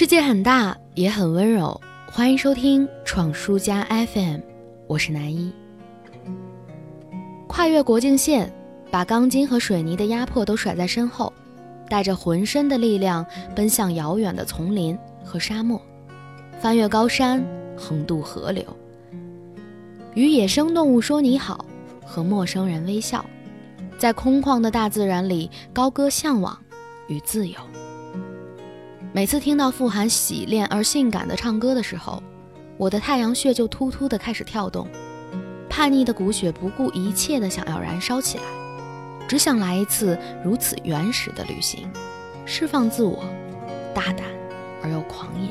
世界很大，也很温柔。欢迎收听闯书家 FM，我是南一。跨越国境线，把钢筋和水泥的压迫都甩在身后，带着浑身的力量奔向遥远的丛林和沙漠，翻越高山，横渡河流，与野生动物说你好，和陌生人微笑，在空旷的大自然里高歌向往与自由。每次听到傅寒洗练而性感的唱歌的时候，我的太阳穴就突突的开始跳动，叛逆的骨血不顾一切的想要燃烧起来，只想来一次如此原始的旅行，释放自我，大胆而又狂野。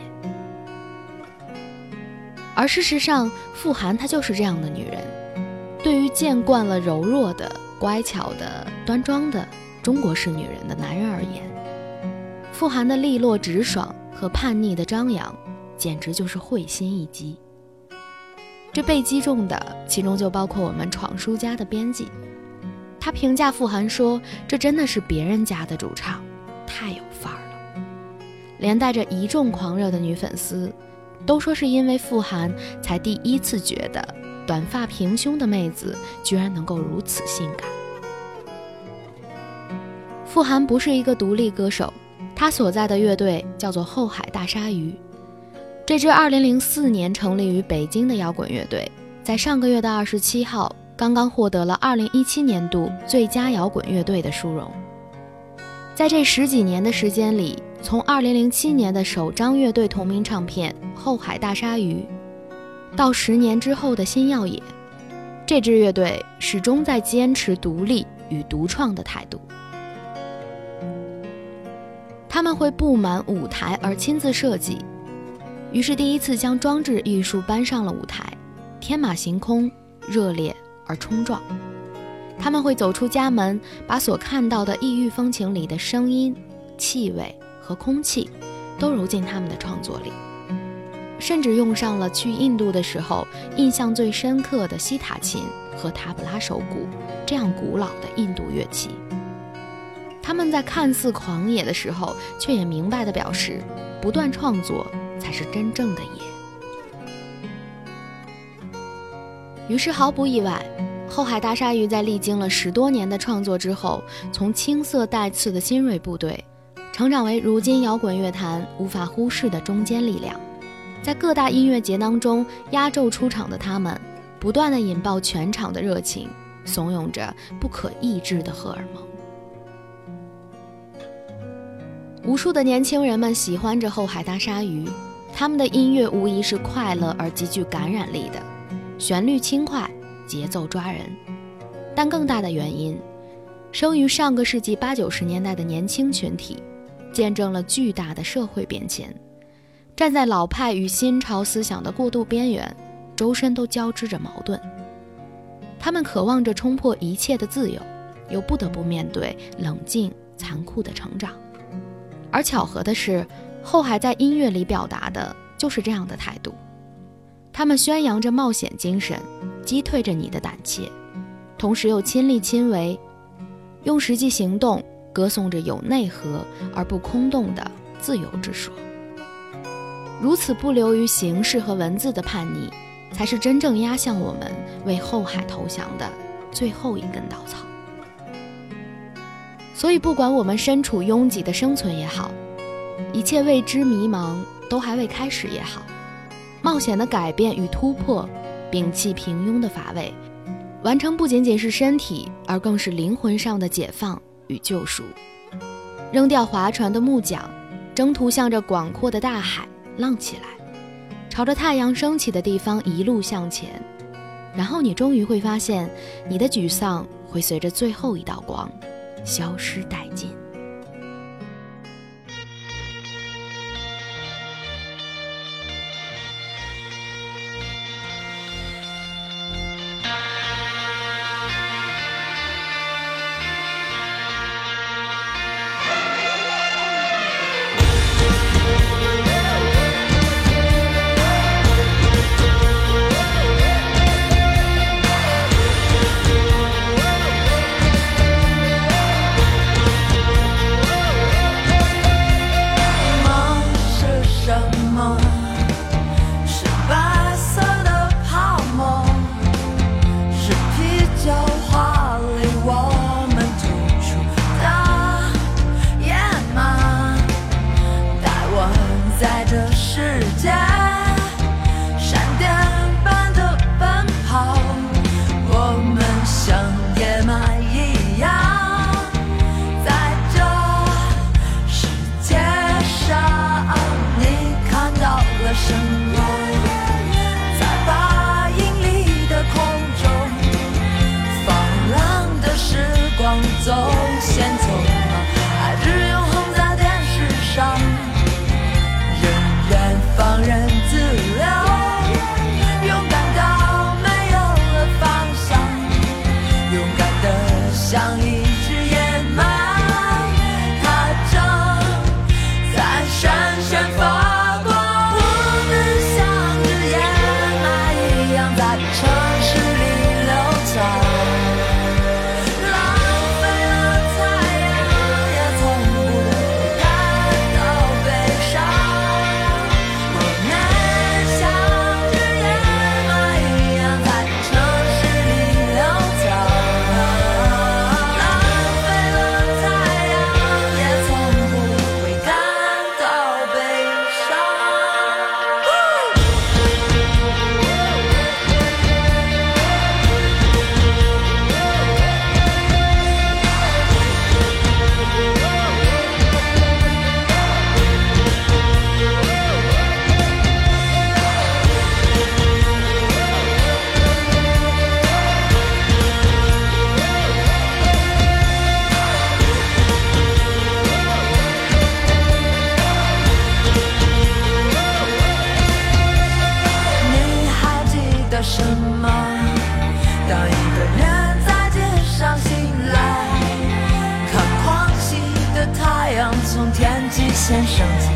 而事实上，傅寒她就是这样的女人。对于见惯了柔弱的、乖巧的、端庄的中国式女人的男人而言，傅寒的利落直爽和叛逆的张扬，简直就是会心一击。这被击中的，其中就包括我们闯书家的编辑。他评价傅寒说：“这真的是别人家的主唱，太有范儿了。”连带着一众狂热的女粉丝，都说是因为傅寒，才第一次觉得短发平胸的妹子居然能够如此性感。傅寒不是一个独立歌手。他所在的乐队叫做后海大鲨鱼，这支2004年成立于北京的摇滚乐队，在上个月的27号刚刚获得了2017年度最佳摇滚乐队的殊荣。在这十几年的时间里，从2007年的首张乐队同名唱片《后海大鲨鱼》，到十年之后的新耀野，这支乐队始终在坚持独立与独创的态度。他们会布满舞台而亲自设计，于是第一次将装置艺术搬上了舞台，天马行空、热烈而冲撞。他们会走出家门，把所看到的异域风情里的声音、气味和空气，都揉进他们的创作里，甚至用上了去印度的时候印象最深刻的西塔琴和塔布拉手鼓这样古老的印度乐器。他们在看似狂野的时候，却也明白地表示，不断创作才是真正的野。于是毫不意外，后海大鲨鱼在历经了十多年的创作之后，从青涩带刺的新锐部队，成长为如今摇滚乐坛无法忽视的中坚力量。在各大音乐节当中压轴出场的他们，不断地引爆全场的热情，怂恿着不可抑制的荷尔蒙。无数的年轻人们喜欢着后海大鲨鱼，他们的音乐无疑是快乐而极具感染力的，旋律轻快，节奏抓人。但更大的原因，生于上个世纪八九十年代的年轻群体，见证了巨大的社会变迁，站在老派与新潮思想的过渡边缘，周身都交织着矛盾。他们渴望着冲破一切的自由，又不得不面对冷静残酷的成长。而巧合的是，后海在音乐里表达的就是这样的态度。他们宣扬着冒险精神，击退着你的胆怯，同时又亲力亲为，用实际行动歌颂着有内核而不空洞的自由之说。如此不流于形式和文字的叛逆，才是真正压向我们为后海投降的最后一根稻草。所以，不管我们身处拥挤的生存也好，一切未知迷茫都还未开始也好，冒险的改变与突破，摒弃平庸的乏味，完成不仅仅是身体，而更是灵魂上的解放与救赎。扔掉划船的木桨，征途向着广阔的大海浪起来，朝着太阳升起的地方一路向前，然后你终于会发现，你的沮丧会随着最后一道光。消失殆尽。先生